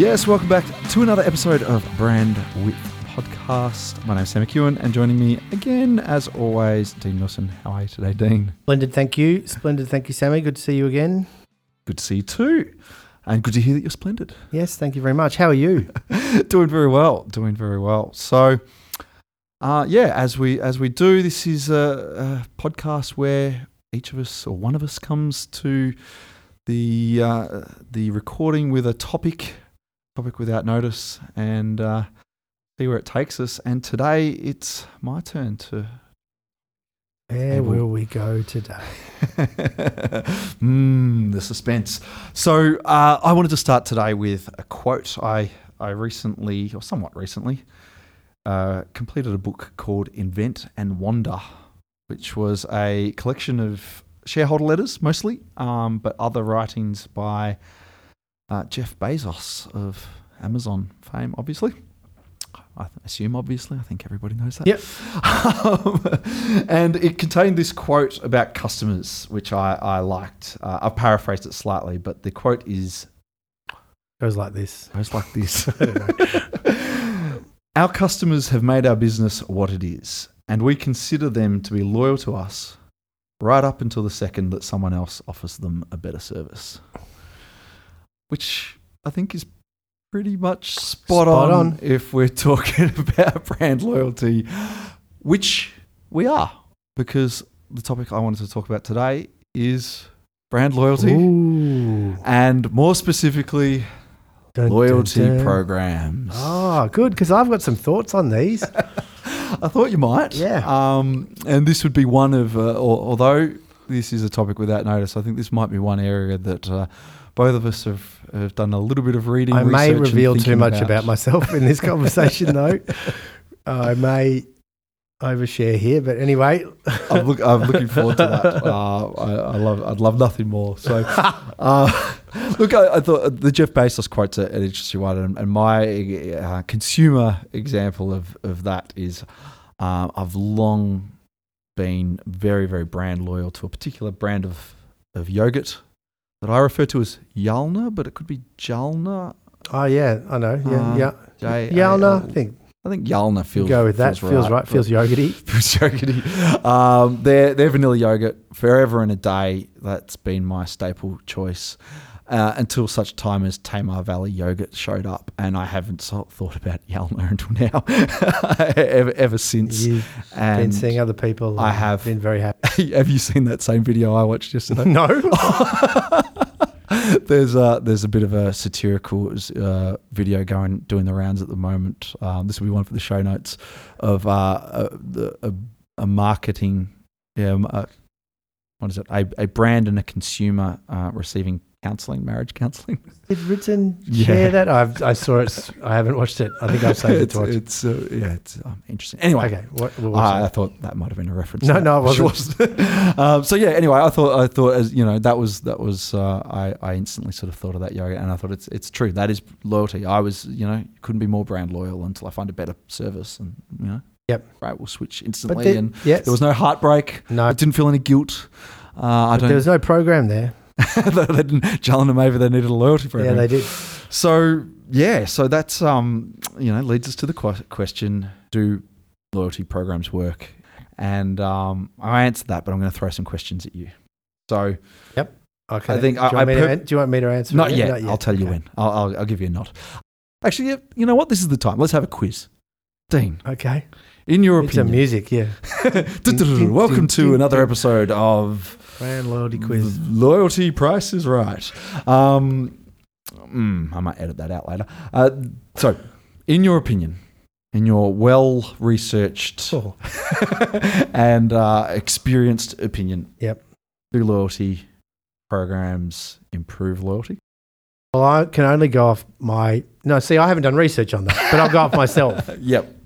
Yes, welcome back to another episode of Brand Width Podcast. My name's Sam McEwen, and joining me again, as always, Dean Wilson. How are you today, Dean? Splendid, thank you. Splendid, thank you, Sammy. Good to see you again. Good to see you too, and good to hear that you're splendid. Yes, thank you very much. How are you? doing very well. Doing very well. So, uh, yeah, as we as we do, this is a, a podcast where each of us or one of us comes to the uh, the recording with a topic topic without notice and uh, see where it takes us. And today it's my turn to. Where will we go today? mm, the suspense. So uh, I wanted to start today with a quote. I I recently, or somewhat recently, uh, completed a book called Invent and Wander, which was a collection of shareholder letters mostly, um, but other writings by uh, Jeff Bezos of Amazon fame, obviously. I assume, obviously. I think everybody knows that. Yep. Um, and it contained this quote about customers, which I, I liked. Uh, I've paraphrased it slightly, but the quote is Goes like this. goes like this Our customers have made our business what it is, and we consider them to be loyal to us right up until the second that someone else offers them a better service. Which I think is pretty much spot, Spot on, on. if we're talking about brand loyalty, which we are, because the topic I wanted to talk about today is brand loyalty. Ooh. And more specifically, Dun, dun, loyalty dun. programs. Oh, good, because I've got some thoughts on these. I thought you might. Yeah. Um, and this would be one of, uh, al- although this is a topic without notice, I think this might be one area that uh, both of us have, have done a little bit of reading. I may reveal too much about. myself in this conversation, though. I may overshare here, but anyway. I'm, look, I'm looking forward to that. Uh, I, I love. I'd love nothing more. So, uh, look, I, I thought the Jeff Bezos quote's a- an interesting one, and, and my uh, consumer example of of that is uh, I've long been very, very brand loyal to a particular brand of of yogurt that I refer to as Yalna, but it could be Jalna. oh, yeah, I know. Yeah, Uh, yeah. J- Yeah, no, I think I think Yalna feels go with that. Feels, right. but- Feels yogurty. Feels yogurty. Um, their their vanilla yogurt forever and a day. That's been my staple choice uh, until such time as Tamar Valley yogurt showed up, and I haven't so- thought about Yalna until now, ever, ever since. You've been And seeing other people. I have. Been very happy. have you seen that same video I watched yesterday? no. there's a there's a bit of a satirical uh, video going doing the rounds at the moment. Um, this will be one for the show notes of uh, a, the- a, a marketing, yeah, um, uh, what is it? A, a brand and a consumer uh, receiving counselling, marriage counselling. Did Ritson Yeah. share that? I've, I saw it. I haven't watched it. I think I've saved it to watch. it's uh, yeah, it's um, interesting. Anyway, Okay. What, what was I, I thought that might have been a reference. No, no, it wasn't. um, so yeah. Anyway, I thought I thought as you know that was that was uh, I I instantly sort of thought of that yoga, and I thought it's it's true. That is loyalty. I was you know couldn't be more brand loyal until I find a better service, and you know. Yep. Right, we'll switch instantly, there, and yes. there was no heartbreak. no. I didn't feel any guilt. Uh, I don't. there was no program there. they didn't challenge them over. They needed a loyalty program. Yeah, they did. So yeah, so that's um you know leads us to the que- question: Do loyalty programs work? And um, I answered that, but I'm going to throw some questions at you. So yep. Okay. I think do, I- you I to per- do you want me to answer? not it? yet. I'll tell you when. I'll, I'll I'll give you a nod. Actually, you know what? This is the time. Let's have a quiz. Dean, Okay. in your It's a opinion, music, yeah. welcome to another episode of Brand loyalty quiz. Loyalty Price is Right. Um, mm, I might edit that out later. Uh, so, in your opinion, in your well researched Oh, and uh, experienced opinion, Yep. do loyalty programs improve loyalty? well, I can only go off my. No, see, I haven't done research on that, but I'll go off myself. Yep.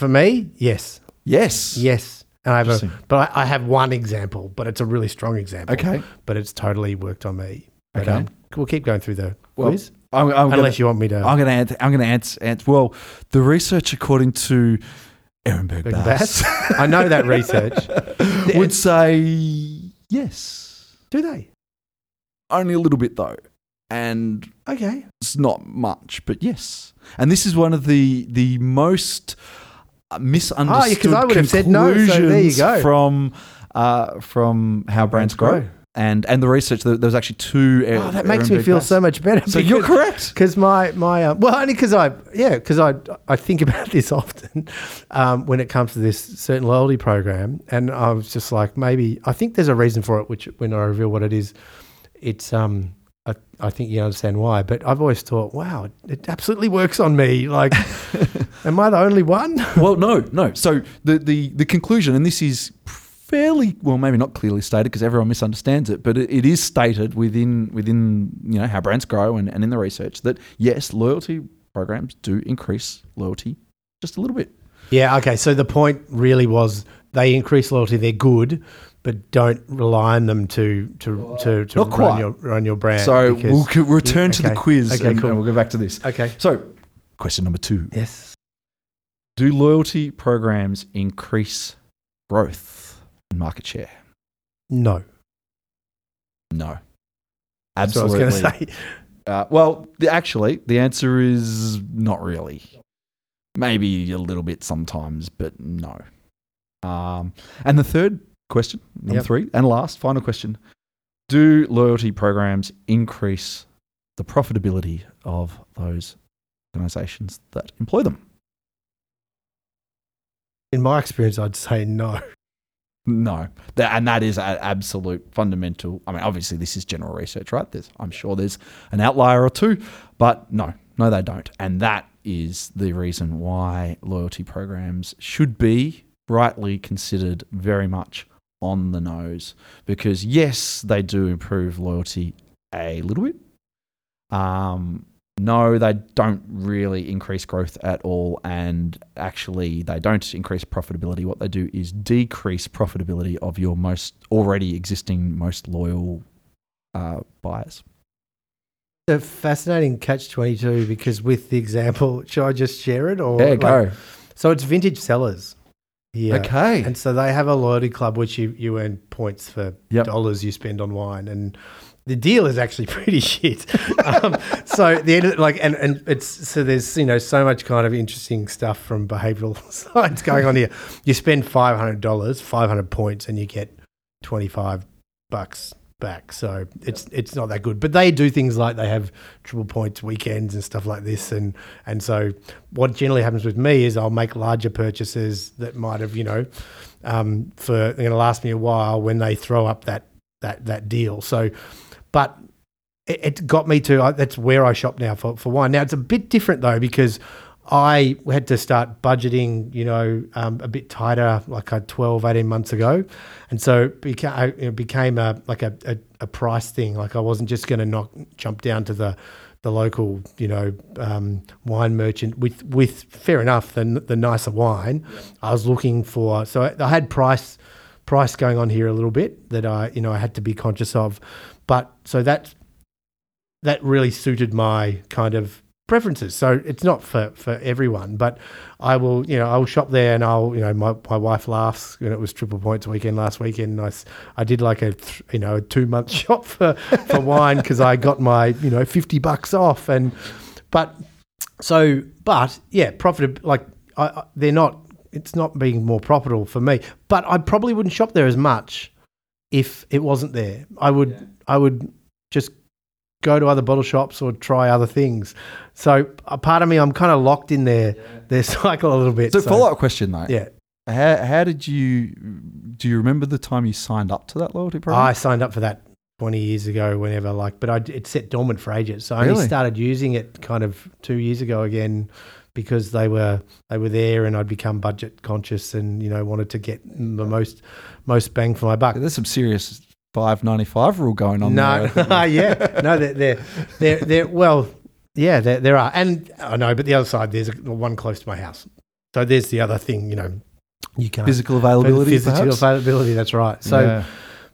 For me, yes, Yes. yes, and I have a, but I, I have one example, but it's a really strong example. Okay. but it's totally worked on me. But, Okay. um, we'll keep going through the Well, quiz, I'm, I'm gonna, unless you want me to. I'm going to answer. I'm going to answer, answer. Well, the research according to Ehrenberg Bass, I know that research. would say yes. Do they? Only a little bit though. and Okay. it's not much, but yes. And this is one of the the most misunderstood I would have said no, so there you conclusions go. from uh, from how brands grow. And and the research there was actually two. Oh, that makes me feel so much better. So you're correct. Because my my uh, well, only because I yeah because I I think about this often um, when it comes to this certain loyalty program, and I was just like maybe I think there's a reason for it, which when I reveal what it is, it's um I, I think you understand why. But I've always thought, wow, it, absolutely works on me. Like, am I the only one? well, no, no. So the, the, the conclusion, and this is fairly well, maybe not clearly stated because everyone misunderstands it, but it, it is stated within within you know how brands grow and, and in the research that yes, loyalty programs do increase loyalty just a little bit. Yeah. Okay. So the point really was they increase loyalty. They're good, but don't rely on them to to to, to Not run quite. your run your brand. so because- we'll co- return to the okay. quiz Okay, and, cool. and we'll go back to this. okay. So, question number two: Yes. Do loyalty programs increase growth and market share? No. No. That's what Absolutely. I was going to say. Uh, well, the, actually, the answer is not really. Maybe a little bit sometimes, but no. Um, and the third question, number Yep. three, and last, final question: Do loyalty programs increase the profitability of those organisations that employ them? In my experience, I'd say no. No, and that is an absolute fundamental. I mean, obviously, this is general research, right? There's, I'm sure there's an outlier or two, but no, no, they don't. And that is the reason why loyalty programs should be rightly considered very much on the nose. Because, yes, they do improve loyalty a little bit. Um, no, they don't really increase growth at all. And actually, they don't increase profitability. What they do is decrease profitability of your most already existing, most loyal uh, buyers. A fascinating catch twenty two because with the example, should I just share it or There you like- go. So it's Vintage Cellars. Yeah. Okay. And so they have a loyalty club which you, you earn points for Yep. dollars you spend on wine. And the deal is actually pretty shit. um, so the end of, like and, and it's so there's you know so much kind of interesting stuff from behavioral science going on here. You spend five hundred dollars, five hundred points, and you get twenty five bucks back. So it's it's not that good. But they do things like they have triple points weekends and stuff like this. And and so what generally happens with me is I'll make larger purchases that might have you know um, for going to last me a while when they throw up that that that deal. So, but it, it got me to I, that's where I shop now for for wine. Now it's a bit different though because. I had to start budgeting, you know, um, a bit tighter, like a 12, 18 months ago. And so it became, it became a, like a, a, a price thing. Like I wasn't just going to knock, jump down to the, the local, you know, um, wine merchant with, with fair enough, the, the nicer wine. I was looking for, so I, I had price, price going on here a little bit that I, you know, I had to be conscious of. But so that, that really suited my kind of preferences. So it's not for, for everyone, but I will, you know, I will shop there and I'll, you know, my, my wife laughs when it was triple points weekend last weekend. And I, I did like a, th- you know, a two month shop for, for wine because I got my, you know, 50 bucks off. And, but so, but yeah, profit, like I, I, they're not, it's not being more profitable for me, but I probably wouldn't shop there as much if it wasn't there. I would, I would just go to other bottle shops or try other things. So a part of me, I'm kind of locked in their their cycle a little bit. So, follow up question though. Yeah, How, how did you do? You remember the time you signed up to that loyalty program? I signed up for that 20 years ago, whenever like, but I it set dormant for ages. So I only started using it kind of two years ago again because they were they were there and I'd become budget conscious and you know wanted to get the most most bang for my buck. There's some serious five ninety five rule going on. No, there. yeah, no, they're, they're, they're, they're well, yeah, there, there are, and I know, but the other side, there's a, one close to my house, so there's the other thing, you know, you can't physical availability. physical perhaps? availability. That's right. So, Yeah.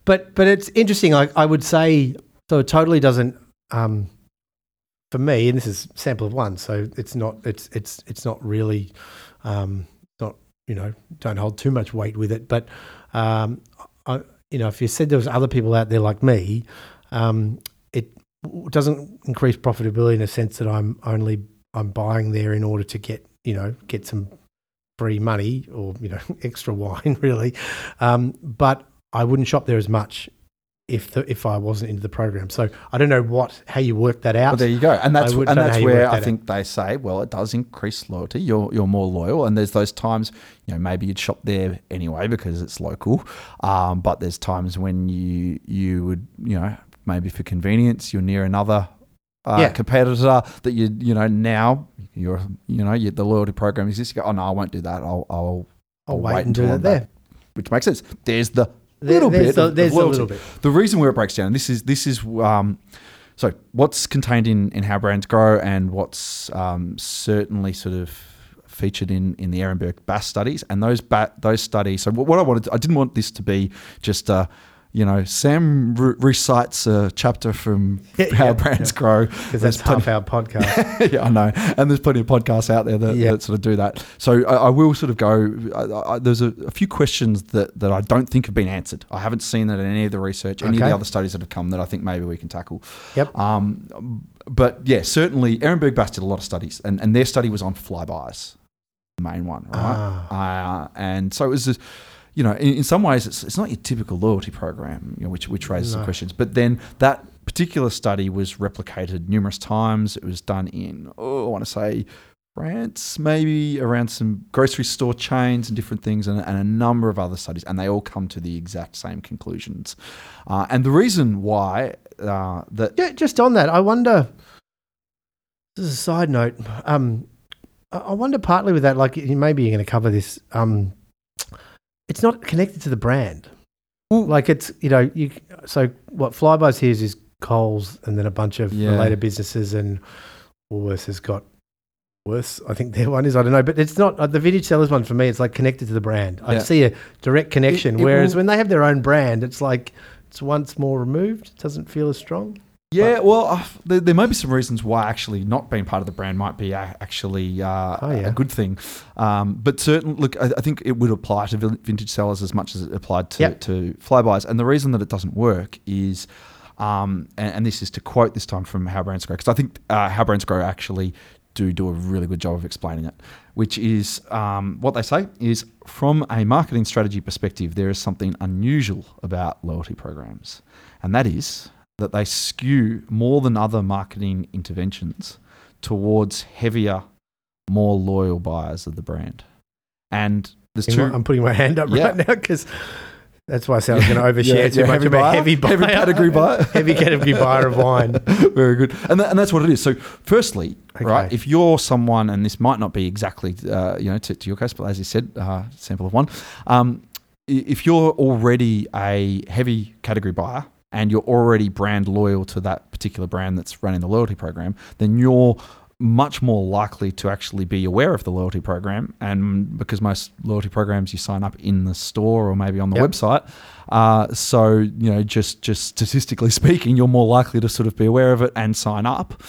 but but it's interesting. Like I would say, so it totally doesn't. Um, for me, and this is sample of one, so it's not. It's it's it's not really. Um, not you know, don't hold too much weight with it. But um, I, you know, if you said there was other people out there like me, um, it doesn't increase profitability in a sense that I'm only I'm buying there in order to get you know get some free money or you know extra wine really, um, but I wouldn't shop there as much if the, if I wasn't into the program. So I don't know what how you work that out. Well, there you go, and that's I and that's where I that think they say, well, it does increase loyalty. You're you're more loyal, and there's those times, you know, maybe you'd shop there anyway because it's local, um, but there's times when you you would, you know, maybe for convenience, you're near another. Uh, Yeah. competitor that you you know now you're you know you, the loyalty program exists. You go, oh no, I won't do that. I'll I'll, I'll wait, and until do I'm there. back," which makes sense. There's the little there's bit of there's a little bit. The reason where it breaks down, this is this is um, so what's contained in, in how brands grow, and what's um, certainly sort of featured in, in the Ehrenberg Bass studies, and those ba- those studies. So what, what I wanted, to, I didn't want this to be just uh, you know, Sam re- recites a chapter from Yeah, how yeah, brands grow. because that's There's half our podcast. yeah, I know, and there's plenty of podcasts out there that, Yeah. that sort of do that. So I, I will sort of go. I, I, there's a, a few questions that, that I don't think have been answered. I haven't seen that in any of the research, any of the other studies that have come that I think maybe we can tackle. Yep. Um, but yeah, certainly Ehrenberg Bass did a lot of studies, and, and their study was on Flybuys, the main one, right? Uh, and so it was. Just, you know, in, in some ways, it's, it's not your typical loyalty program, you know, which which raises some questions. But then that particular study was replicated numerous times. It was done in, oh, I want to say France, maybe around some grocery store chains and different things, and, and a number of other studies, and they all come to the exact same conclusions. Uh, and the reason why uh, that Yeah, just on that, I wonder. This is a side note. Um, I I wonder partly with that, like maybe you're going to cover this. Um, it's not connected to the brand. Like it's you know you so what Flybuys here's is Coles and then a bunch of Yeah. related businesses and Woolworths has got worse. I think their one is I don't know, but it's not uh, the Vintage Cellars one for me. It's like connected to the brand. I see a direct connection. It- it whereas will- when they have their own brand, it's like it's once more removed. It doesn't feel as strong. Yeah, well, uh, there, there may be some reasons why actually not being part of the brand might be a, actually uh, Oh, yeah. a good thing. Um, but certainly, look, I, I think it would apply to Vintage Cellars as much as it applied to, Yep. to Flybuys. And the reason that it doesn't work is, um, and, and this is to quote this time from How Brands Grow, because I think uh, How Brands Grow actually do do a really good job of explaining it, which is um, what they say is from a marketing strategy perspective, there is something unusual about loyalty programs, and that is that they skew more than other marketing interventions towards heavier, more loyal buyers of the brand. And there's two. I'm putting my hand up Yeah. right now because that's why I said I was going to overshare Yeah, too yeah, much heavy about buyer? heavy buyer, Heavy category buyer? heavy category buyer of wine. Very good, and, that, and that's what it is. So, firstly, right, if you're someone, and this might not be exactly, uh, you know, to, to your case, but as you said, uh, sample of one. Um, if you're already a heavy category buyer and you're already brand loyal to that particular brand that's running the loyalty program, then you're much more likely to actually be aware of the loyalty program. And because most loyalty programs you sign up in the store or maybe on the Yep. website, uh, so you know, just just statistically speaking, you're more likely to sort of be aware of it and sign up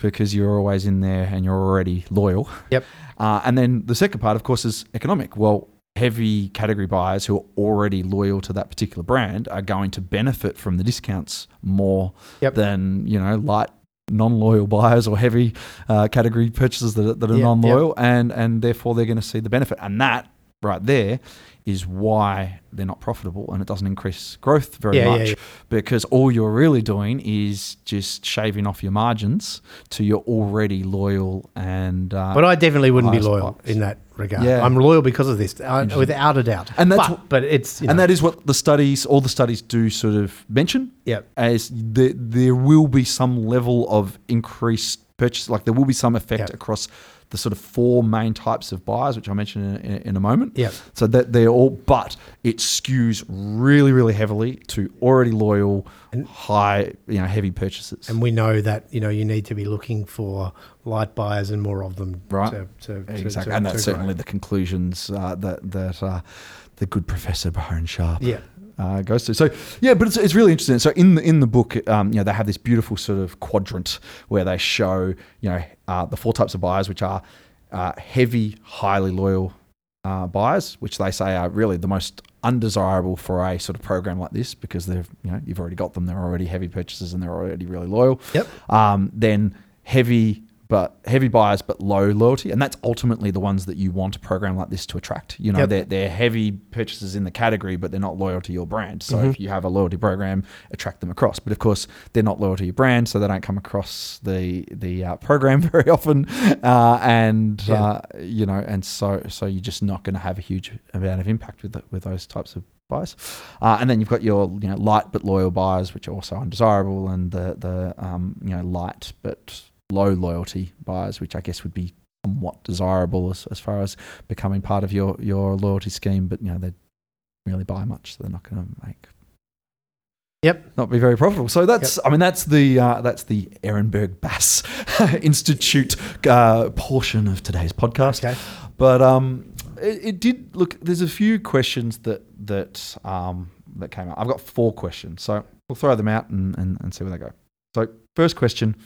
because you're always in there and you're already loyal. Yep. Uh, and then the second part, of course, is economic. Well, heavy category buyers who are already loyal to that particular brand are going to benefit from the discounts more Yep. than you know light non-loyal buyers or heavy uh, category purchases that, are- that are Yep, non-loyal and and therefore they're going to see the benefit and that right there is why they're not profitable and it doesn't increase growth very Yeah, yeah, much yeah. because all you're really doing is just shaving off your margins to your already loyal and uh, But I definitely wouldn't be loyal buyers. in that regard. Yeah. I'm loyal because of this, uh, without a doubt. And that's but, what- but it's you and know, that is what the studies all the studies do sort of mention yeah, as there, there will be some level of increased purchase, like there will be some effect Yeah. across the sort of four main types of buyers, which I'll mention in, in, in a moment. yeah. So that they're all, but it skews really, really heavily to already loyal, And- high, you know, heavy purchases. And we know that you know you need to be looking for light buyers and more of them. Right. To, to, to- exactly, and that's grow. certainly the conclusions uh, that that uh, the good Professor Byron Sharp Yeah. Uh, goes to. So yeah, but it's, it's really interesting. So in the in the book, um, you know, they have this beautiful sort of quadrant where they show you know uh, the four types of buyers, which are uh, heavy, highly loyal uh, buyers, which they say are really the most undesirable for a sort of program like this because they've you know you've already got them, they're already heavy purchasers and they're already really loyal. Yep. Um, then heavy but heavy buyers but low loyalty, and that's ultimately the ones that you want a program like this to attract. You know, Yep. they're, they're heavy purchases in the category, but they're not loyal to your brand. So Mhm. if you have a loyalty program, attract them across. But of course, they're not loyal to your brand, so they don't come across the the uh, program very often, uh, and Yeah. uh, you know, and so so you're just not going to have a huge amount of impact with the, with those types of buyers. Uh, and then you've got your you know light but loyal buyers, which are also undesirable, and the the um, you know light but low loyalty buyers, which I guess would be somewhat desirable as, as far as becoming part of your your loyalty scheme. But you know they don't really buy much, so they're not going to make Yep. not be very profitable. So that's, I mean, that's the uh, that's the Ehrenberg Bass Institute uh, portion of today's podcast. Okay. But um, it, it did look. There's a few questions that that um, that came out. I've got four questions, so we'll throw them out and, and, and see where they go. So first question: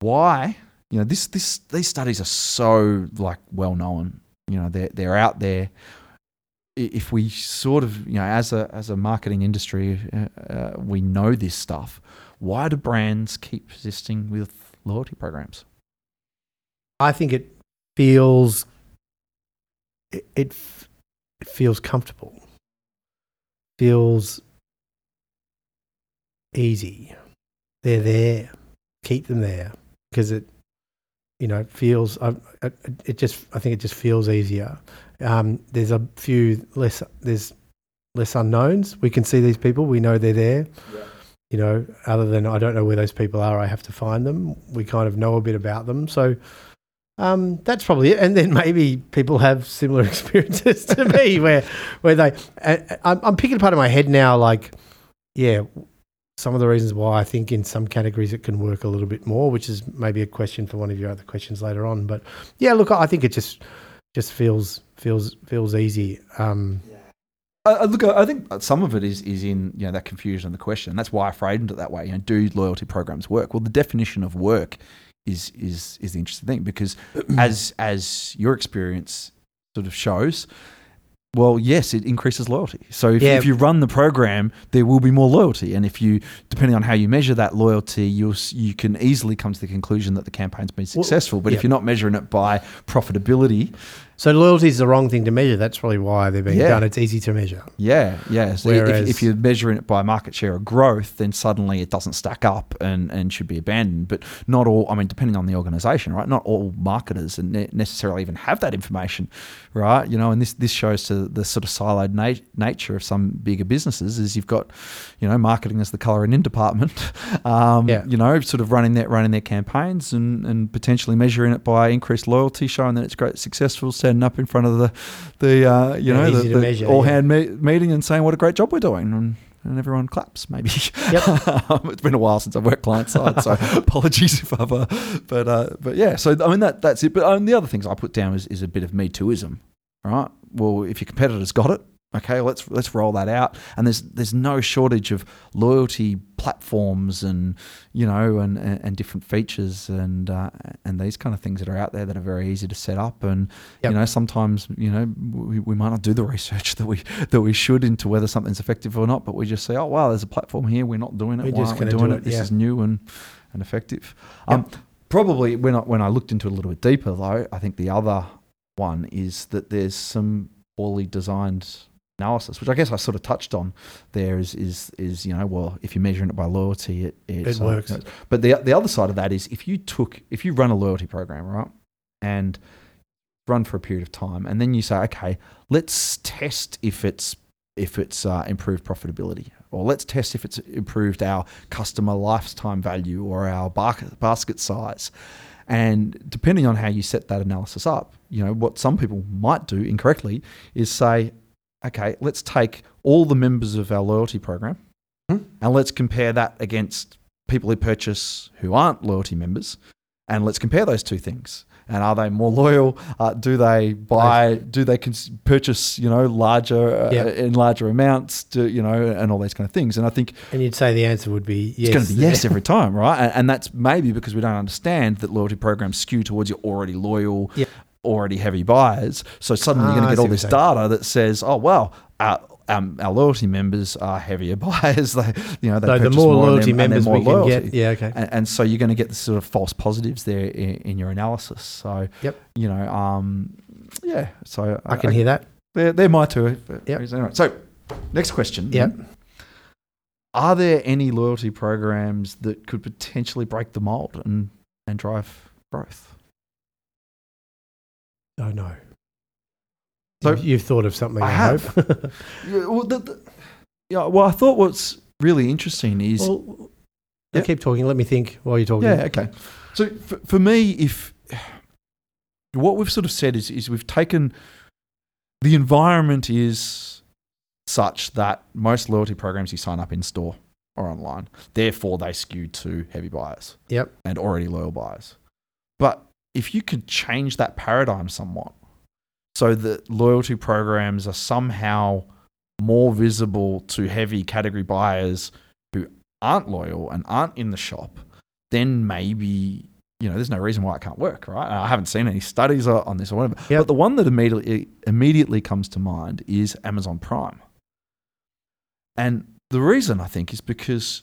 Why? You know, this this these studies are so like well known. You know, they're they're out there. If we sort of, you know, as a as a marketing industry, uh, uh, we know this stuff. Why do brands keep persisting with loyalty programs? I think it feels it, it, it feels comfortable. Feels easy. They're there. Keep them there because it you know feels I it, just I think it just feels easier. Um, there's a few less there's less unknowns. We can see these people. We know they're there. You know, other than I don't know where those people are, I have to find them. We kind of know a bit about them. So um, that's probably it. And then maybe people have similar experiences to me where, where they, I, I'm, I'm picking apart in my head now, like, yeah, some of the reasons why I think in some categories it can work a little bit more, which is maybe a question for one of your other questions later on. But yeah, look, I think it just, just feels, feels, feels easy. Um, I, I look, I think some of it is is in you know that confusion in the question. That's why I framed it that way. You know, do loyalty programs work? Well, the definition of work is is is the interesting thing because as as your experience sort of shows. Well, yes, it increases loyalty. So if, Yeah. if you run the program, there will be more loyalty, and if you, depending on how you measure that loyalty, you you can easily come to the conclusion that the campaign's been Well, successful. But yeah. if you're not measuring it by profitability, so loyalty is the wrong thing to measure. That's probably why they're being Yeah. done. It's easy to measure. Yeah, yeah. So if, Whereas- if you're measuring it by market share or growth, then suddenly it doesn't stack up and, and should be abandoned. But not all, I mean, depending on the organization, right? Not all marketers necessarily even have that information, right? You know, and this, this shows to the sort of siloed na- nature of some bigger businesses is you've got, you know, marketing as the colouring in department, um, Yeah. you know, sort of running that, running their campaigns and, and potentially measuring it by increased loyalty, showing that it's great, successful, standing up in front of the, the uh, you Yeah, know, the, the measure, all hand me- meeting and saying what a great job we're doing. And, and everyone claps, maybe. Yep. it's been a while since I've worked client side, so apologies if I've. Uh, but uh, but yeah, so I mean that that's it. But um, the other things I put down is, is a bit of me tooism, right? Well, if your competitor's got it, okay, let's let's roll that out. And there's there's no shortage of loyalty platforms and you know and and, and different features and uh, and these kind of things that are out there that are very easy to set up. And Yep. you know sometimes you know we, we might not do the research that we that we should into whether something's effective or not, but we just say, oh wow, there's a platform here, we're not doing it. We're Why just aren't we doing do it? it, This yeah. is new and and effective. Um, probably when I, when I looked into it a little bit deeper though, I think the other one is that there's some poorly designed analysis, which I guess I sort of touched on. There is is is you know well if you're measuring it by loyalty, it It works. but the the other side of that is if you took if you run a loyalty program right and run for a period of time, and then you say okay, let's test if it's if it's uh, improved profitability, or let's test if it's improved our customer lifetime value or our bar- basket size. And depending on how you set that analysis up, you know, what some people might do incorrectly is say, okay, let's take all the members of our loyalty program Hmm. and let's compare that against people who purchase who aren't loyalty members and let's compare those two things. And are they more loyal? Uh, do they buy? Do they cons- purchase? You know, larger uh, Yeah. in larger amounts? Do, you know, and all these kind of things. And I think And you'd say the answer would be yes. it's going to be yes every time, right? And, and that's maybe because we don't understand that loyalty programs skew towards your already loyal, Yeah. Already heavy buyers. So suddenly Ah, you're going to get all this data that says, oh wow, our, um, our loyalty members are heavier buyers. They, you know, they So the more and loyalty and members more we can get, yeah, okay. And, and so you're going to get the sort of false positives there in, in your analysis. So, Yep. you know, um, yeah. So I can hear that. They're, they're my two. Yep. Anyway, so, next question. Yep. Are there any loyalty programs that could potentially break the mold and, and drive growth? Oh no. So- So you've thought of something. I I, have. hope. Yeah, well, the, the, yeah, well, I thought what's really interesting is well, Yeah. keep talking. Let me think while you're talking. Yeah, okay. So for, for me, if what we've sort of said is, is we've taken the environment is such that most loyalty programs you sign up in store or online, therefore they skew to heavy buyers Yep. and already loyal buyers. But if you could change that paradigm somewhat so that loyalty programs are somehow more visible to heavy category buyers who aren't loyal and aren't in the shop, then maybe you know there's no reason why it can't work, right? I haven't seen any studies on this or whatever. Yep. But the one that immediately immediately comes to mind is Amazon Prime, and the reason I think is because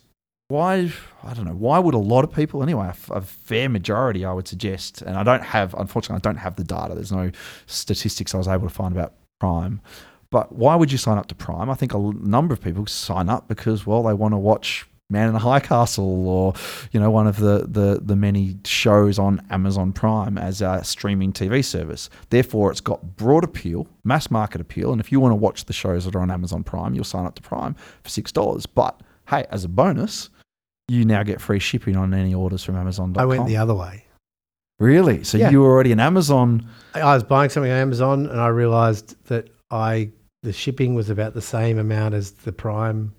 why I don't know why would a lot of people anyway a fair majority I would suggest and I don't have unfortunately I don't have the data. There's no statistics I was able to find about Prime. But why would you sign up to Prime? I think a number of people sign up because well they want to watch Man in the High Castle or you know one of the, the the many shows on Amazon Prime as a streaming TV service. Therefore it's got broad appeal mass market appeal and if you want to watch the shows that are on Amazon Prime you'll sign up to Prime for six dollars. But hey as a bonus you now get free shipping on any orders from Amazon.com. I went the other way. really? So Yeah. you were already an Amazon. I was buying something on Amazon and I realized that I the shipping was about the same amount as the Prime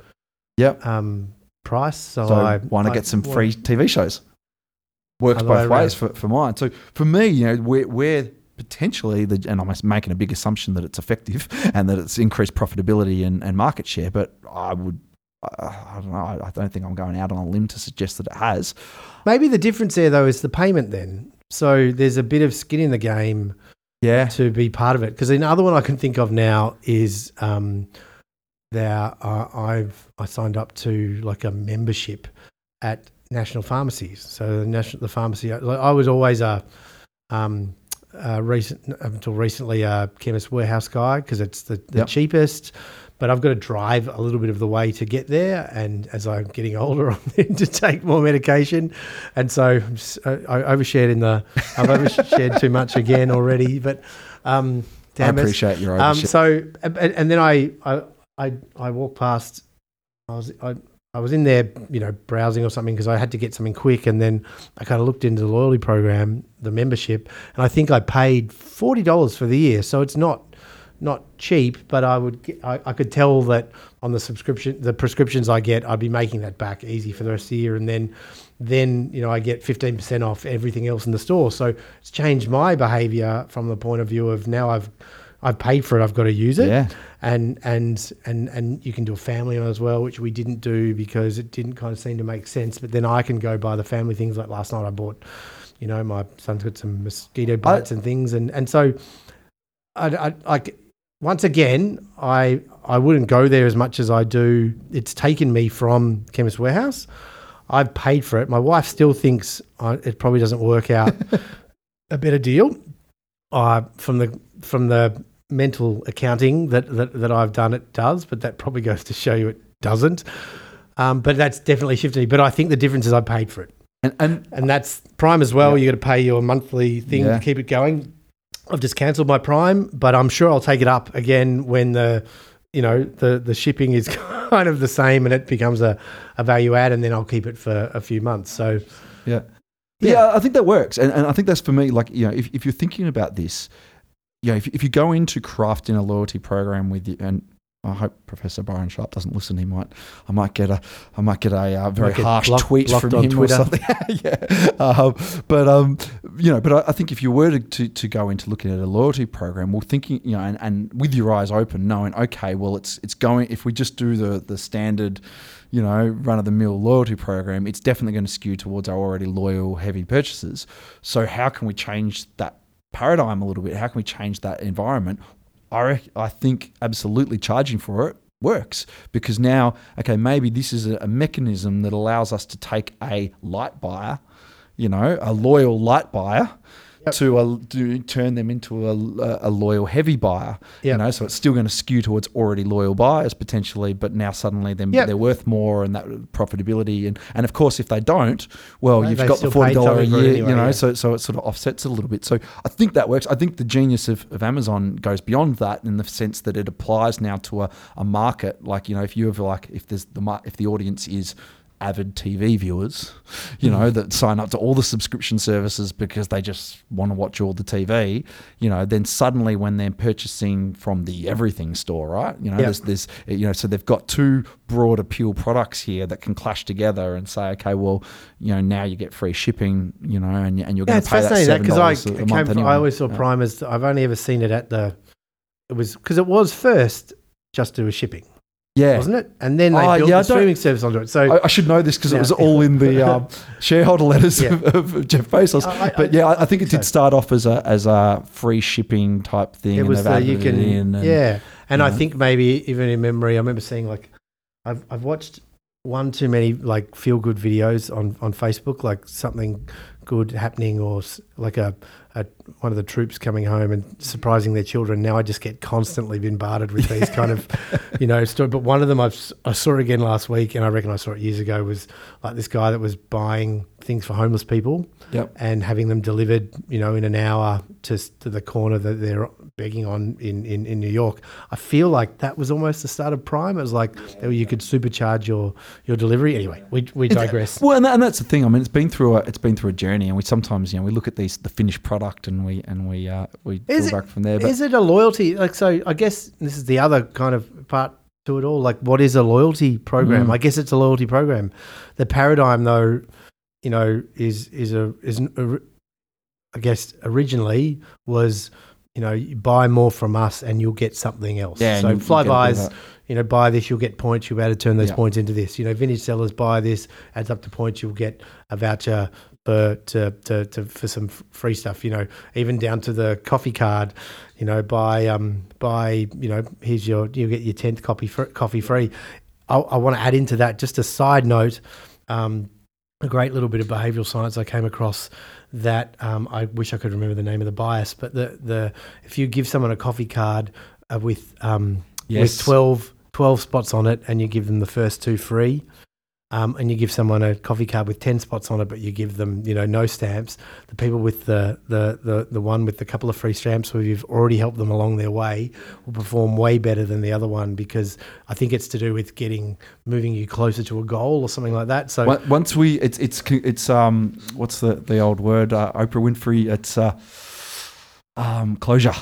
Yep. um, price. So, So I want to get some wanted- free TV shows. Works both ways for, for mine. So for me, you know, we're, we're potentially the, and I'm making a big assumption that it's effective and that it's increased profitability and, and market share. But I would, I don't know. I, don't think I'm going out on a limb to suggest that it has. Maybe the difference there though is the payment. Then, so there's a bit of skin in the game Yeah. to be part of it. Because another one I can think of now is um, there. Uh, I've I signed up to like a membership at national pharmacies. So the national the pharmacy. like, I was always a um, uh, recent until recently a chemist warehouse guy because it's the, the Yep. cheapest. But I've got to drive a little bit of the way to get there, and as I'm getting older, I'm to take more medication, and so I I overshared in the I've overshared too much again already. But um, damn I it. appreciate your Um, so and, and then I, I I I walked past. I was I, I was in there, you know, browsing or something because I had to get something quick, and then I kind of looked into the loyalty program, the membership, and I think I paid forty dollars for the year. So it's not not cheap, but I would get, I, I could tell that on the subscription, the prescriptions I get, I'd be making that back easy for the rest of the year, and then then you know I get fifteen percent off everything else in the store. So it's changed my behaviour from the point of view of now I've I've paid for it, I've got to use it yeah. and and and and you can do a family one as well, which we didn't do because it didn't kind of seem to make sense. But then I can go buy the family things. Like last night, I bought, you know, my son's got some mosquito bites and things, and and so, I, I like once again, I I wouldn't go there as much as I do. It's taken me from Chemist Warehouse. I've paid for it. My wife still thinks I, it probably doesn't work out a better deal. Uh, from the from the mental accounting that, that, that I've done, it does, but that probably goes to show you it doesn't. Um, but that's definitely shifted. me. But I think the difference is I paid for it. And, and And that's Prime as well. Yeah. You got to pay your monthly thing Yeah. to keep it going. I've just cancelled my Prime, but I'm sure I'll take it up again when the, you know, the, the shipping is kind of the same and it becomes a, a value add and then I'll keep it for a few months. So Yeah. Yeah. Yeah, I think that works. And, and I think that's for me, like, you know, if, if you're thinking about this, you know, if, if you go into crafting a loyalty program with you, and I hope Professor Byron Sharp doesn't listen. He might, I might get a, I might get a uh, very get harsh tweet from him Twitter. or something. yeah, um, but um, you know, but I, I think if you were to, to to go into looking at a loyalty program, well, thinking, you know, and, and with your eyes open, knowing, okay, well, it's it's going. If we just do the the standard, you know, run of the mill loyalty program, it's definitely going to skew towards our already loyal, heavy purchasers. So how can we change that paradigm a little bit? How can we change that environment? I I think absolutely charging for it works because now okay maybe this is a mechanism that allows us to take a light buyer, you know, a loyal light buyer. To, a, to turn them into a, a loyal heavy buyer, you know, so it's still going to skew towards already loyal buyers potentially, but now suddenly then Yep. they're worth more and that profitability and and of course if they don't, well Right, you've got the forty dollar a something for it year, anyway, you know, yeah. so so it sort of offsets it a little bit. So I think that works. I think the genius of, of Amazon goes beyond that in the sense that it applies now to a, a market. Like you know, if you have like if there's the if the audience is avid TV viewers, you know, hmm. that sign up to all the subscription services because they just want to watch all the TV, you know, then suddenly when they're purchasing from the everything store, right? You know, Yeah. there's there's you know, so they've got two broad appeal products here that can clash together and say, okay, well, you know, now you get free shipping, you know, and, and you're Yeah, going to pay that because I dollars a, a came month from, anyway. I always saw Yeah. primers. I've only ever seen it at the. It was because it was first just to do with shipping, Yeah. wasn't it? And then they Oh, built yeah, I the streaming service onto it. So I, I should know this because it was all in the um, shareholder letters Yeah. of, of Jeff Bezos. I- I- but yeah, I, I think it so. did start off as a as a free shipping type thing. it was they've the you added it can in and- yeah, and I know. think maybe even in memory, I remember seeing like I've I've watched one too many like feel good videos on on Facebook, like something good happening or like a, a one of the troops coming home and surprising their children. Now I just get constantly bombarded with these kind of you know story. But one of them I've, I saw again last week, and I reckon I saw it years ago. Was like this guy that was buying things for homeless people Yep. and having them delivered, you know, in an hour to to the corner that they're begging on in, in, in New York. I feel like that was almost the start of Prime. It was like you could supercharge your your delivery. Anyway, we, we digress. Well, and, that, and that's the thing. I mean, it's been through a it's been through a journey, and we sometimes you know we look at these the finished product and we and we uh, we Is go it- back from there. But Is it a loyalty? Like, so I guess this is the other kind of part to it all. Like, what is a loyalty program? Mm. I guess it's a loyalty program. The paradigm, though, you know, is is a is a, I guess originally was. You know, you buy more from us and you'll get something else. yeah, so you- you fly get a bit of buys, you know, buy this, you'll get points. You'll be able to turn those Yeah. points into this. You know, Vintage Cellars buy this, adds up to points. You'll get a voucher for to, to, to for some free stuff. You know, even down to the coffee card. You know, buy um buy you know here's your you'll get your tenth copy fr- coffee free. I, I want to add into that just a side note. Um, a great little bit of behavioural science I came across that um, I wish I could remember the name of the bias, but the the if you give someone a coffee card uh, with um, Yes. with 12, 12 spots on it and you give them the first two free um, and you give someone a coffee card with 10 spots on it but you give them you know no stamps the people with the the the, the one with the couple of free stamps where you've already helped them along their way will perform way better than the other one because i think it's to do with getting moving you closer to a goal or something like that so Once we, it's it's it's um, what's the the old word? Uh, Oprah Winfrey. It's uh, um, closure.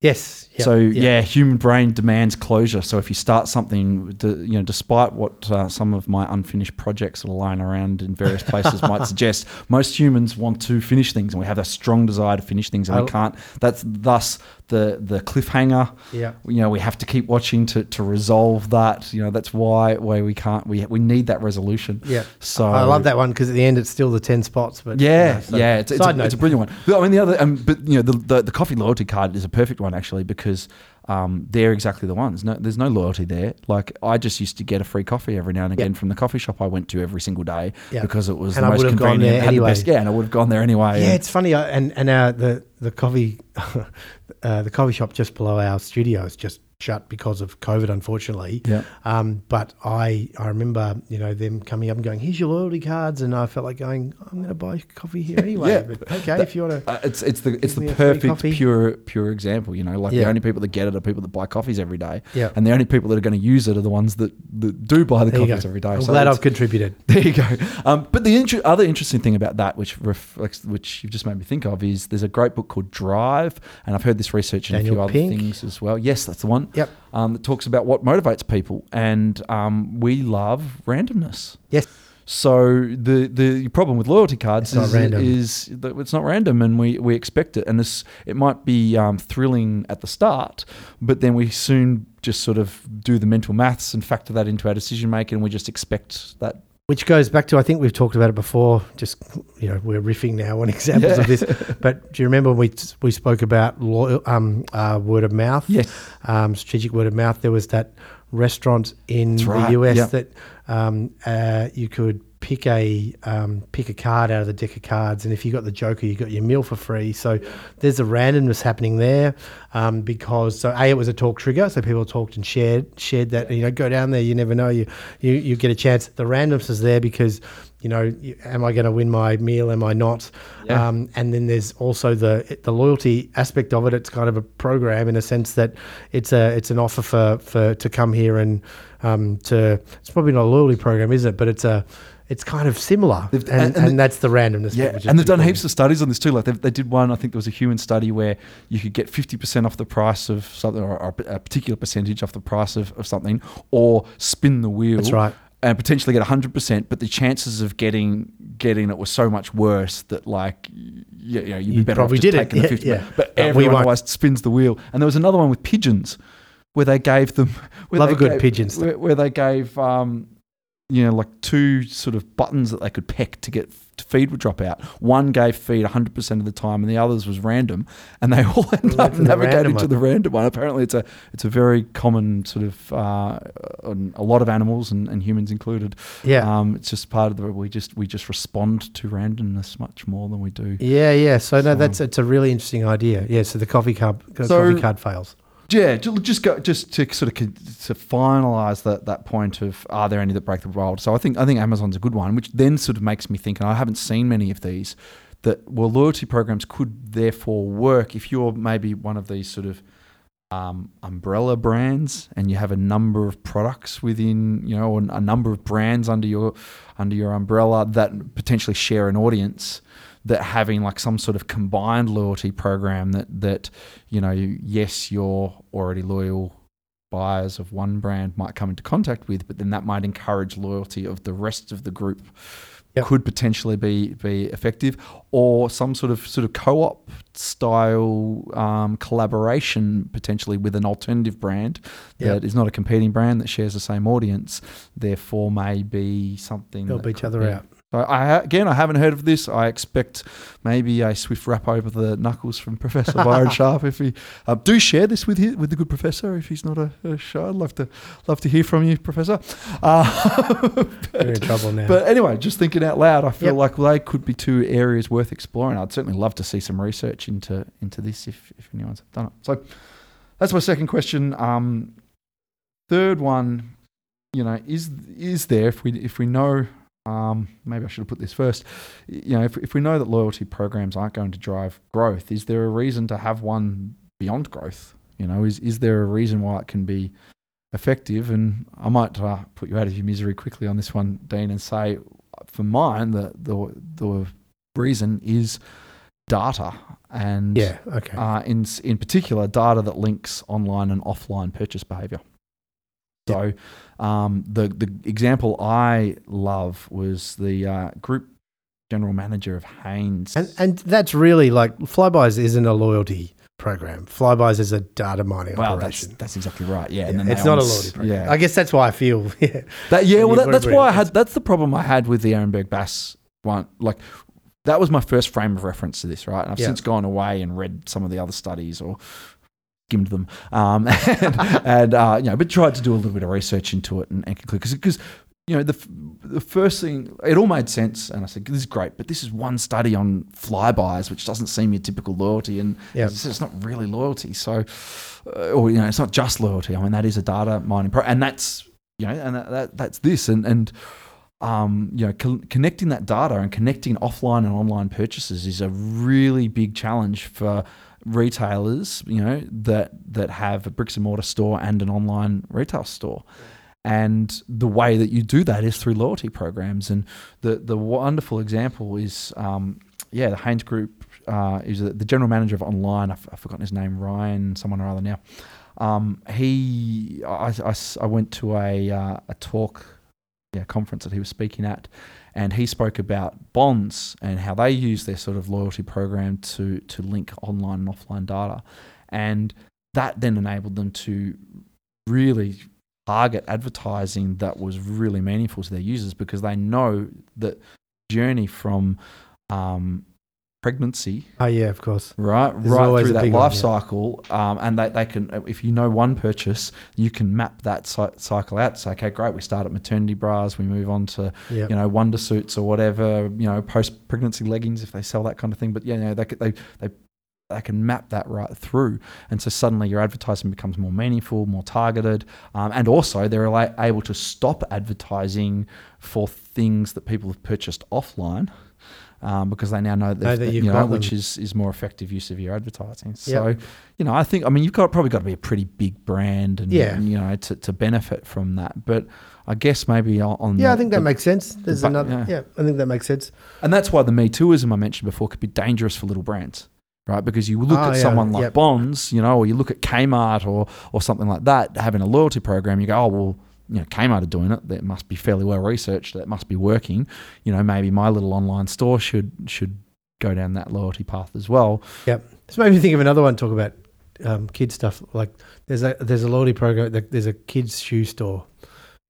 yes yeah, so yeah. human brain demands closure. So if you start something, you know, despite what uh, some of my unfinished projects that are lying around in various places might suggest, most humans want to finish things, and we have a strong desire to finish things, and I- we can't. That's thus the the cliffhanger. yeah You know, we have to keep watching to, to resolve that. You know, that's why why we can't. We we need that resolution. yeah So i love that one because at the end it's still the 10 spots but yeah, you know, so- yeah, it's, it's, a, it's a brilliant one. But, I mean, the other, um, but you know, the, the the coffee loyalty card is a perfect one actually because um, they're exactly the ones. No, there's no loyalty there. Like I just used to get a free coffee every now and again Yeah. from the coffee shop I went to every single day Yeah. because it was And the I most gone convenient. there had the best- yeah, and I would have gone there anyway. Yeah, it's funny, uh, and and our the the coffee, uh, the coffee shop just below our studio is just shut because of COVID, unfortunately. yeah. Um, but I I remember you know them coming up and going, "Here's your loyalty cards," and I felt like going, "I'm going to buy coffee here anyway." Yeah. but okay, if you want to. Uh, it's it's the it's the perfect pure pure example. You know, like Yeah. the only people that get it are people that buy coffees every day, Yeah. and the only people that are going to use it are the ones that, that do buy the There coffees every day. I'm So glad I've contributed. There you go. Um, but the inter- other interesting thing about that, which reflects, which you've just made me think of, is there's a great book called Drive, and I've heard this research in a few Daniel other things as well. Yes, that's the one. Yep. Um, that talks about what motivates people, and um, we love randomness. Yes. So the the problem with loyalty cards It's is, is that it's not random, and we, we expect it, and this it might be um, thrilling at the start, but then we soon just sort of do the mental maths and factor that into our decision making, and we just expect that Which goes back to I think we've talked about it before. Just you know, we're riffing now on examples Yeah. of this. But do you remember when we we spoke about um, uh, word of mouth? Yes. um, strategic word of mouth. There was that restaurant in That's the US yeah. that um, uh, you could pick a um, pick a card out of the deck of cards, and if you got the Joker, you got your meal for free. So there's a randomness happening there um, because so a it was a talk trigger, so people talked and shared shared that. You know, go down there, you never know, you you you get a chance. The randomness is there because. You know, am I going to win my meal? Am I not? Yeah. Um, and then there's also the the loyalty aspect of it. It's kind of a program in a sense that it's a it's an offer for for to come here and um, to it's probably not a loyalty program, is it? But it's a it's kind of similar, and, and, and- that's the randomness. Yeah, bit, which is and they've done heaps of studies on this too. Like they, they did one, I think there was a human study where you could get fifty percent off the price of something, or a a particular percentage off the price of, of something, or spin the wheel. That's right. And potentially get hundred percent, but the chances of getting getting it was so much worse that like y- you, know you'd be You better off just did it. taking the Yeah, fifty. yeah. But But everyone won't. spins the wheel. And there was another one with pigeons, where they gave them where Love a good gave- pigeon story. where, where they gave um, you know like two sort of buttons that they could peck to get feed would drop out. One gave feed 100% of the time, and the others was random, and they all ended up to navigating to the random one. Apparently, it's a it's a very common sort of uh, on a lot of animals and, and humans included. Yeah. Um, it's just part of the we just we just respond to randomness much more than we do. yeah, yeah. So no, that's it's a really interesting idea. Yeah. So the coffee cup So- coffee card fails. Yeah, just go just to sort of to finalize that that point of are there any that break the mold? So I think I think Amazon's a good one, which then sort of makes me think, and I haven't seen many of these, that well loyalty programs could therefore work if you're maybe one of these sort of um, umbrella brands and you have a number of products within you know a number of brands under your under your umbrella that potentially share an audience that having like some sort of combined loyalty program that that you know yes you're already loyal buyers of one brand might come into contact with but then that might encourage loyalty of the rest of the group Yep. could potentially be be effective or some sort of sort of co-op style um, collaboration potentially with an alternative brand Yep. that is not a competing brand that shares the same audience therefore may be something Help each other be- out. So I again, I haven't heard of this. I expect maybe a swift wrap over the knuckles from Professor Byron Sharp. If he uh, do share this with his, with the good professor, if he's not a, a shy, I'd love to love to hear from you, Professor. Uh, We're in trouble now. but anyway, just thinking out loud, I feel Yep. like they could be two areas worth exploring. I'd certainly love to see some research into into this if if anyone's done it. So that's my second question. Um, third one, you know, is is there if we if we know um, maybe I should have put this first. You know, if, if we know that loyalty programs aren't going to drive growth, is there a reason to have one beyond growth? You know, is is there a reason why it can be effective? And I might uh, put you out of your misery quickly on this one, Dean, and say, for mine, the the the reason is data and yeah. Okay. uh, in in particular data that links online and offline purchase behavior. So, um, the the example I love was the uh, group general manager of Hanes. And and that's really like Flybuys isn't a loyalty program. Flybuys is a data mining well, that's operation. that's exactly right. Yeah, Yeah, and it's not a loyalty program. Yeah, I guess that's why I feel. Yeah. That, yeah, well, that, that's why I had. That's the problem I had with the Ehrenberg Bass one. Like, that was my first frame of reference to this, right? And I've Yeah. since gone away and read some of the other studies or skimmed them, um, and, and uh, you know, but tried to do a little bit of research into it and, and conclude because you know the f- the first thing it all made sense, and I said this is great, but this is one study on Flybuys, which doesn't seem your typical loyalty, and Yeah. as I said, it's not really loyalty. So, uh, or you know, it's not just loyalty. I mean, that is a data mining pro, and that's you know, and that, that that's this, and and um, you know, con- connecting that data and connecting offline and online purchases is a really big challenge for retailers. You know, that that have a bricks and mortar store and an online retail store. And the way that you do that is through loyalty programs. And the the wonderful example is, um, yeah, the Hanes Group uh, is the general manager of online. I've, I've forgotten his name, Ryan, someone or other now. Um, he, I, I, I, went to a uh, a talk, yeah, conference that he was speaking at, and he spoke about bonds and how they use their sort of loyalty program to to link online and offline data, and that then enabled them to really target advertising that was really meaningful to their users because they know that journey from um, pregnancy Oh yeah, of course. right There's right through that big one, life yeah. cycle um, and they, they can if you know one purchase you can map that cycle out say okay great we start at maternity bras we move on to Yeah. you know wonder suits or whatever you know post pregnancy leggings if they sell that kind of thing but yeah you know, they, they they they can map that right through and so suddenly your advertising becomes more meaningful more targeted um, and also they're able to stop advertising for things that people have purchased offline um, because they now know that, Know that you've you know, got which is is more effective use of your advertising. So, you know, I think I mean you've got probably got to be a pretty big brand and, Yeah. and, you know to, to benefit from that. But I guess maybe on- Yeah, the- I think that the- makes sense. There's bu- another. yeah. Yeah. I think that makes sense. and that's why the Me Tooism I mentioned before could be dangerous for little brands, right? Because you look Oh, at yeah, someone like yep. Bonds, you know, or you look at Kmart or or something like that having a loyalty program. You go, oh well, you know, Kmart are doing it. That must be fairly well researched. That must be working. You know, maybe my little online store should should go down that loyalty path as well. Yeah. This made me think of another one. Talk about um, kid stuff. Like there's a there's a loyalty program. There's a kids shoe store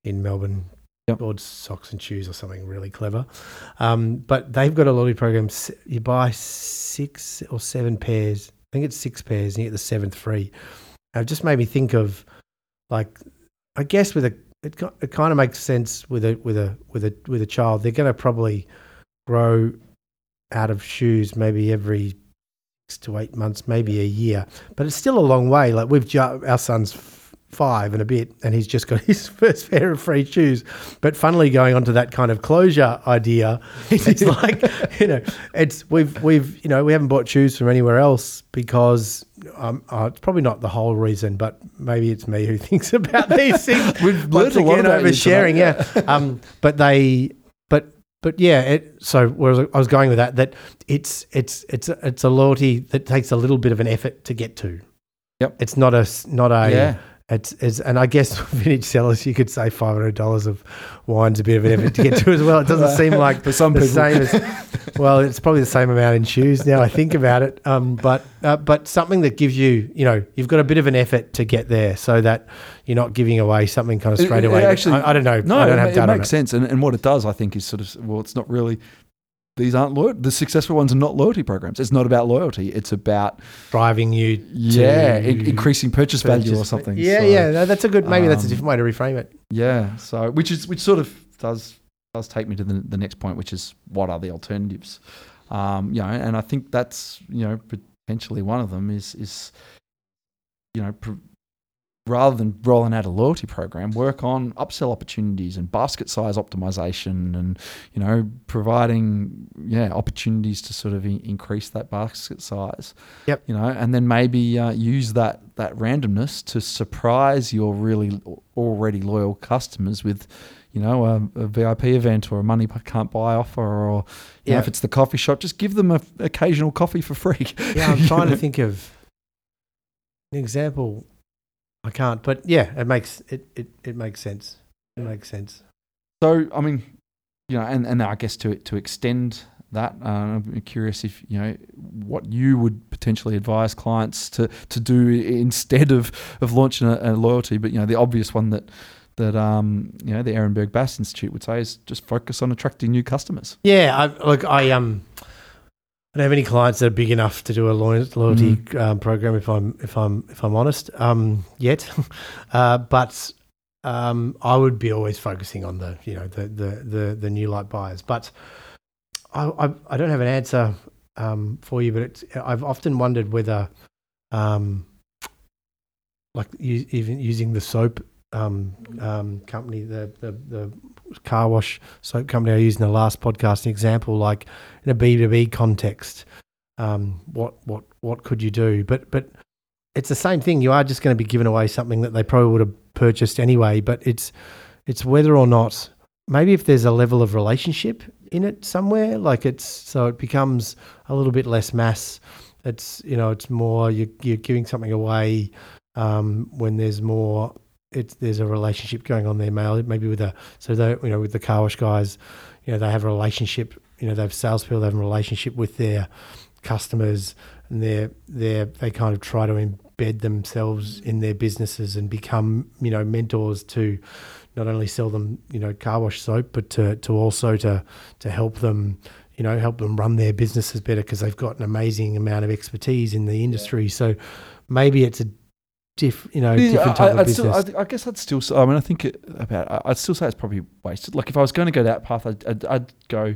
in Melbourne. Yep. Called socks and shoes or something really clever. Um, but they've got a loyalty program. You buy six or seven pairs. I think it's six pairs, and you get the seventh free. And it just made me think of, like, I guess with a it, it kind of makes sense with a with a with a with a child. They're going to probably grow out of shoes maybe every six to eight months, maybe a year. But it's still a long way. Like we've ju- our son's five and a bit, and he's just got his first pair of free shoes. But funnily, going on to that kind of closure idea, it's like you know, it's we've we've you know we haven't bought shoes from anywhere else because. Um, uh, it's probably not the whole reason, but maybe it's me who thinks about these things. We've Once learned a lot again, about oversharing, yeah. Um, but they, but but yeah. It, so where I was going with that, that it's it's it's a, it's a loyalty that takes a little bit of an effort to get to. Yep. It's not a not a. Yeah. It's, it's and I guess Vintage Cellars, you could say five hundred dollars of wine's a bit of an effort to get to as well. It doesn't seem like For some the people. same as well. It's probably the same amount in shoes now. I think about it, um, but uh, but something that gives you, you know, you've got a bit of an effort to get there, so that you're not giving away something kind of It- straight it away. actually- I, I don't know. No, I don't it, have it makes sense. And, and what it does, I think, is sort of well, it's not really. These aren't loyal. The successful ones are not loyalty programs. It's not about loyalty. It's about driving you. To yeah, in- increasing purchase, value or something. Yeah, So, yeah. no, that's a good. Maybe that's a um, different way to reframe it. yeah. So which is which sort of does does take me to the, the next point, which is what are the alternatives? Um, you know, and I think that's you know potentially one of them is is you know. Pr- Rather than rolling out a loyalty program, work on upsell opportunities and basket size optimization, and you know providing yeah opportunities to sort of in- increase that basket size. Yep. You know, and then maybe uh, use that that randomness to surprise your really already loyal customers with you know, a, a VIP event or a money can't buy offer, or you know, Yeah. if it's the coffee shop, just give them a occasional coffee for free. Yeah, I'm trying to think of an example. I can't, but yeah, it makes it it, it makes sense. It makes sense. So, I mean, you know, and, and I guess to to extend that, uh, I'm curious if you know what you would potentially advise clients to to do instead of of launching a, a loyalty. But you know, the obvious one that that um you know the Ehrenberg Bass Institute would say is just focus on attracting new customers. Yeah, I, look, I um, I don't have any clients that are big enough to do a loy- loyalty um, program. If I'm if I'm if I'm honest, um, yet, uh, but um, I would be always focusing on the you know the the the, the new light buyers. But I, I I don't have an answer um, for you, but it's, I've often wondered whether um, like u- even using the soap um, um, company, the, the the car wash soap company I used in the last podcast, an example like in a B two B context, um, what what what could you do? But but it's the same thing. You are just going to be giving away something that they probably would have purchased anyway. But it's it's whether or not maybe if there's a level of relationship in it somewhere, like it's so it becomes a little bit less mass. It's you know it's more you you're giving something away um, when there's more. It's there's a relationship going on there, male maybe with a so they you know with the car wash guys, you know they have a relationship. You know they have salespeople, they have a relationship with their customers. and they're they they kind of try to embed themselves in their businesses and become you know mentors to not only sell them you know car wash soap, but to to also to to help them you know help them run their businesses better because they've got an amazing amount of expertise in the industry. So maybe it's a diff, you know, different type I, of I'd business. still, I, I guess I'd still. I mean, I think it, about. I'd still say it's probably wasted. Like if I was going to go that path, I'd, I'd, I'd go.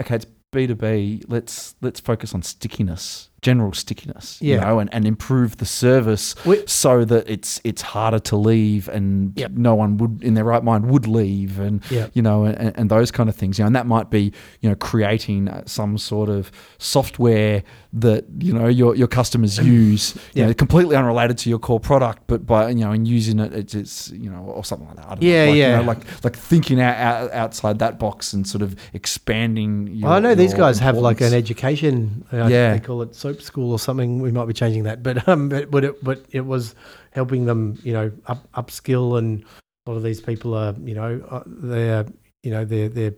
Okay, it's B two B. Let's let's focus on stickiness, general stickiness. You know, and, and improve the service We- so that it's it's harder to leave, and Yep. no one would in their right mind would leave, and Yep. you know, and, and those kind of things. You know, and that might be you know creating uh, some sort of software that you know your your customers use. You Yeah. know, completely unrelated to your core product, but by you know, and using it, it's, it's you know, or something like that. Yeah, know, like, you yeah. know, like like thinking out, out outside that box and sort of expanding. Your, I know these guys have like an education. Uh, Yeah. they call it school or something. We might be changing that, but um, but, but it but it was helping them, you know, up upskill, and a lot of these people are, you know, uh, they're you know they're they're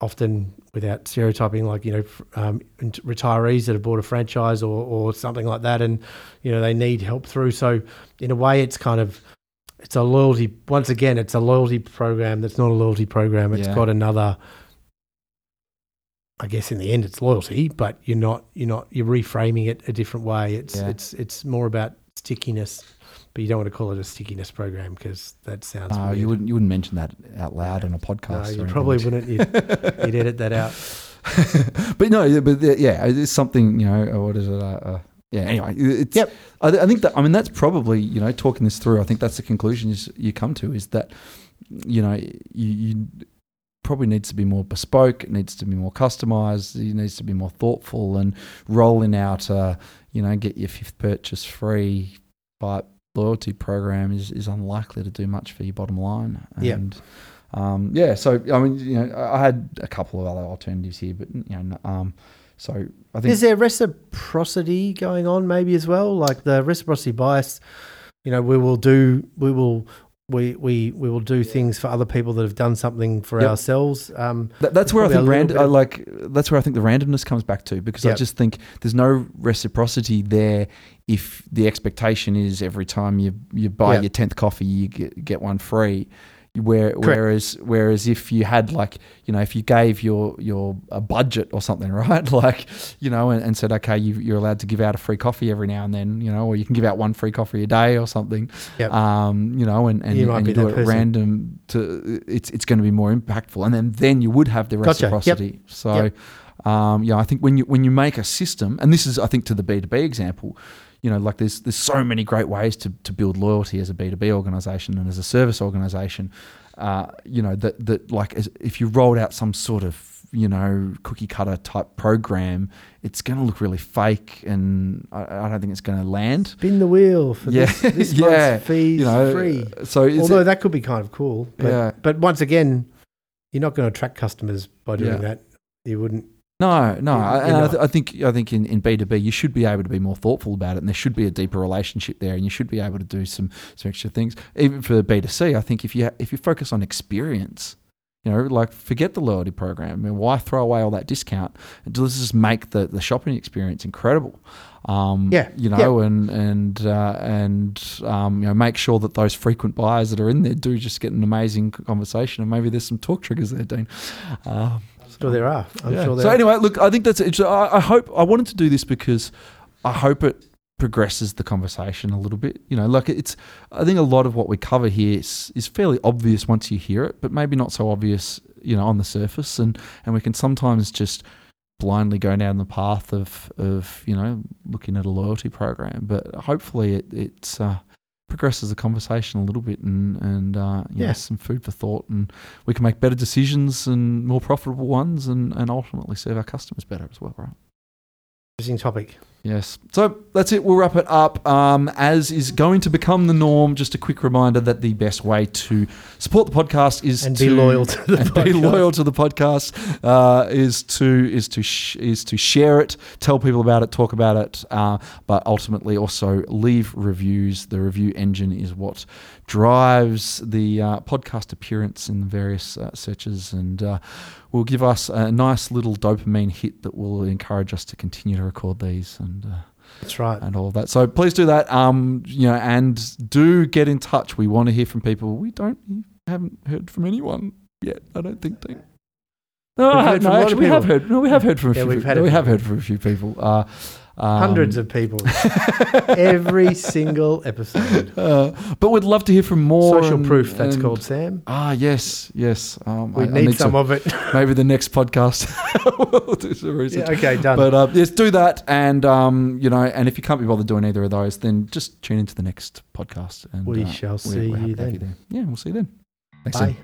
often without stereotyping, like you know, um, retirees that have bought a franchise or or something like that, and you know they need help through. So in a way, it's kind of it's a loyalty. Once again, it's a loyalty program that's not a loyalty program. It's Yeah. got another. I guess in the end, it's loyalty, but you're not you're not you're reframing it a different way. It's Yeah. it's it's more about stickiness, but you don't want to call it a stickiness program because that sounds. Uh, weird. you wouldn't you wouldn't mention that out loud on a podcast. or you probably wouldn't. You'd, you'd edit that out. but no, but yeah, it's something you know. uh, What is it? Uh, uh, yeah. Anyway, it's. Yep. I, I think that. I mean, that's probably you know talking this through. I think that's the conclusion you come to is that you know you, you probably needs to be more bespoke. It needs to be more customized. It needs to be more thoughtful and rolling out. Uh, you know, get your fifth purchase free, but loyalty program is, is unlikely to do much for your bottom line. Yeah. Um, yeah, so I mean, you know, I I had a couple of other alternatives here, but you know, um, so I think Is there reciprocity going on maybe as well? Like the reciprocity bias, you know, we will do, we will, we we we will do things for other people that have done something for Yep. ourselves. Um, That, that's where I think rand- I like that's where I think the randomness comes back to because I just think there's no reciprocity there if the expectation is every time you you buy Yep. your tenth coffee you get, get one free. Where, whereas whereas if you had like you know if you gave your your a budget or something right like you know and, and said okay you, you're allowed to give out a free coffee every now and then you know or you can give out one free coffee a day or something Yep. um you know and and You and you do it person. random to it's it's going to be more impactful and then then you would have the Gotcha. Yep. reciprocity so um yeah i think when you when you make a system and this is i think to the b2b example you know like there's there's so many great ways to, to build loyalty as a b2b organization and as a service organization uh you know that that like as, if you rolled out some sort of you know cookie cutter type program it's going to look really fake and i, I don't think it's going to land spin the wheel for Yeah. this, this Yeah. month's fees you know free. so it's Although that could be kind of cool. But, Yeah. but once again, you're not going to attract customers by doing Yeah. that. You wouldn't. No, no, I- and I, th- I think I think in, in B two B you should be able to be more thoughtful about it, and there should be a deeper relationship there, and you should be able to do some some extra things. Even for B two C, I think if you if you focus on experience, you know, like forget the loyalty program. I mean, why throw away all that discount? And Let's just make the, the shopping experience incredible. Um, Yeah, you know, and and uh, and um, you know, make sure that those frequent buyers that are in there do just get an amazing conversation, and maybe there's some talk triggers there, Dean. Um, Sure, there are. I'm yeah. sure there so are. anyway, look, I think that's it. So I, I hope I wanted to do this because I hope it progresses the conversation a little bit. You know, like it's. I think a lot of what we cover here is, is fairly obvious once you hear it, but maybe not so obvious. You know, on the surface, and and we can sometimes just blindly go down the path of of you know looking at a loyalty program. But hopefully, it it's. Uh, progresses the conversation a little bit and and uh, you know, some food for thought and we can make better decisions and more profitable ones and, and ultimately serve our customers better as well, right? Interesting topic. Yes. So that's it. We'll wrap it up. Um, as is going to become the norm, just a quick reminder that the best way to support the podcast is And to be loyal to the and be podcast. loyal to the podcast uh, is to is to sh- is to share it, tell people about it, talk about it, uh, but ultimately also leave reviews. The review engine is what drives the uh, podcast appearance in the various uh, searches and uh, will give us a nice little dopamine hit that will encourage us to continue to record these and. Uh, That's right. and all of that. So please do that. Um, you know, and do get in touch. We want to hear from people. We don't haven't heard from anyone yet. I don't think. They, no, We've heard have, from a no, of actually, we have heard. No, we have heard from a Yeah, few. we've had we have heard from a few people. Um, Hundreds of people. Every single episode. Uh, but we'd love to hear from more. Social and- proof, that's and- called, Sam. Ah, yes, yes. Um, We I- I need, some to- of it. maybe the next podcast we'll do some research. yeah, okay, done. But uh, yes, do that, and um, you know, and if you can't be bothered doing either of those, then just tune into the next podcast. And We uh, shall see you then. there. Yeah, we'll see you then. Thanks, Bye. Sam.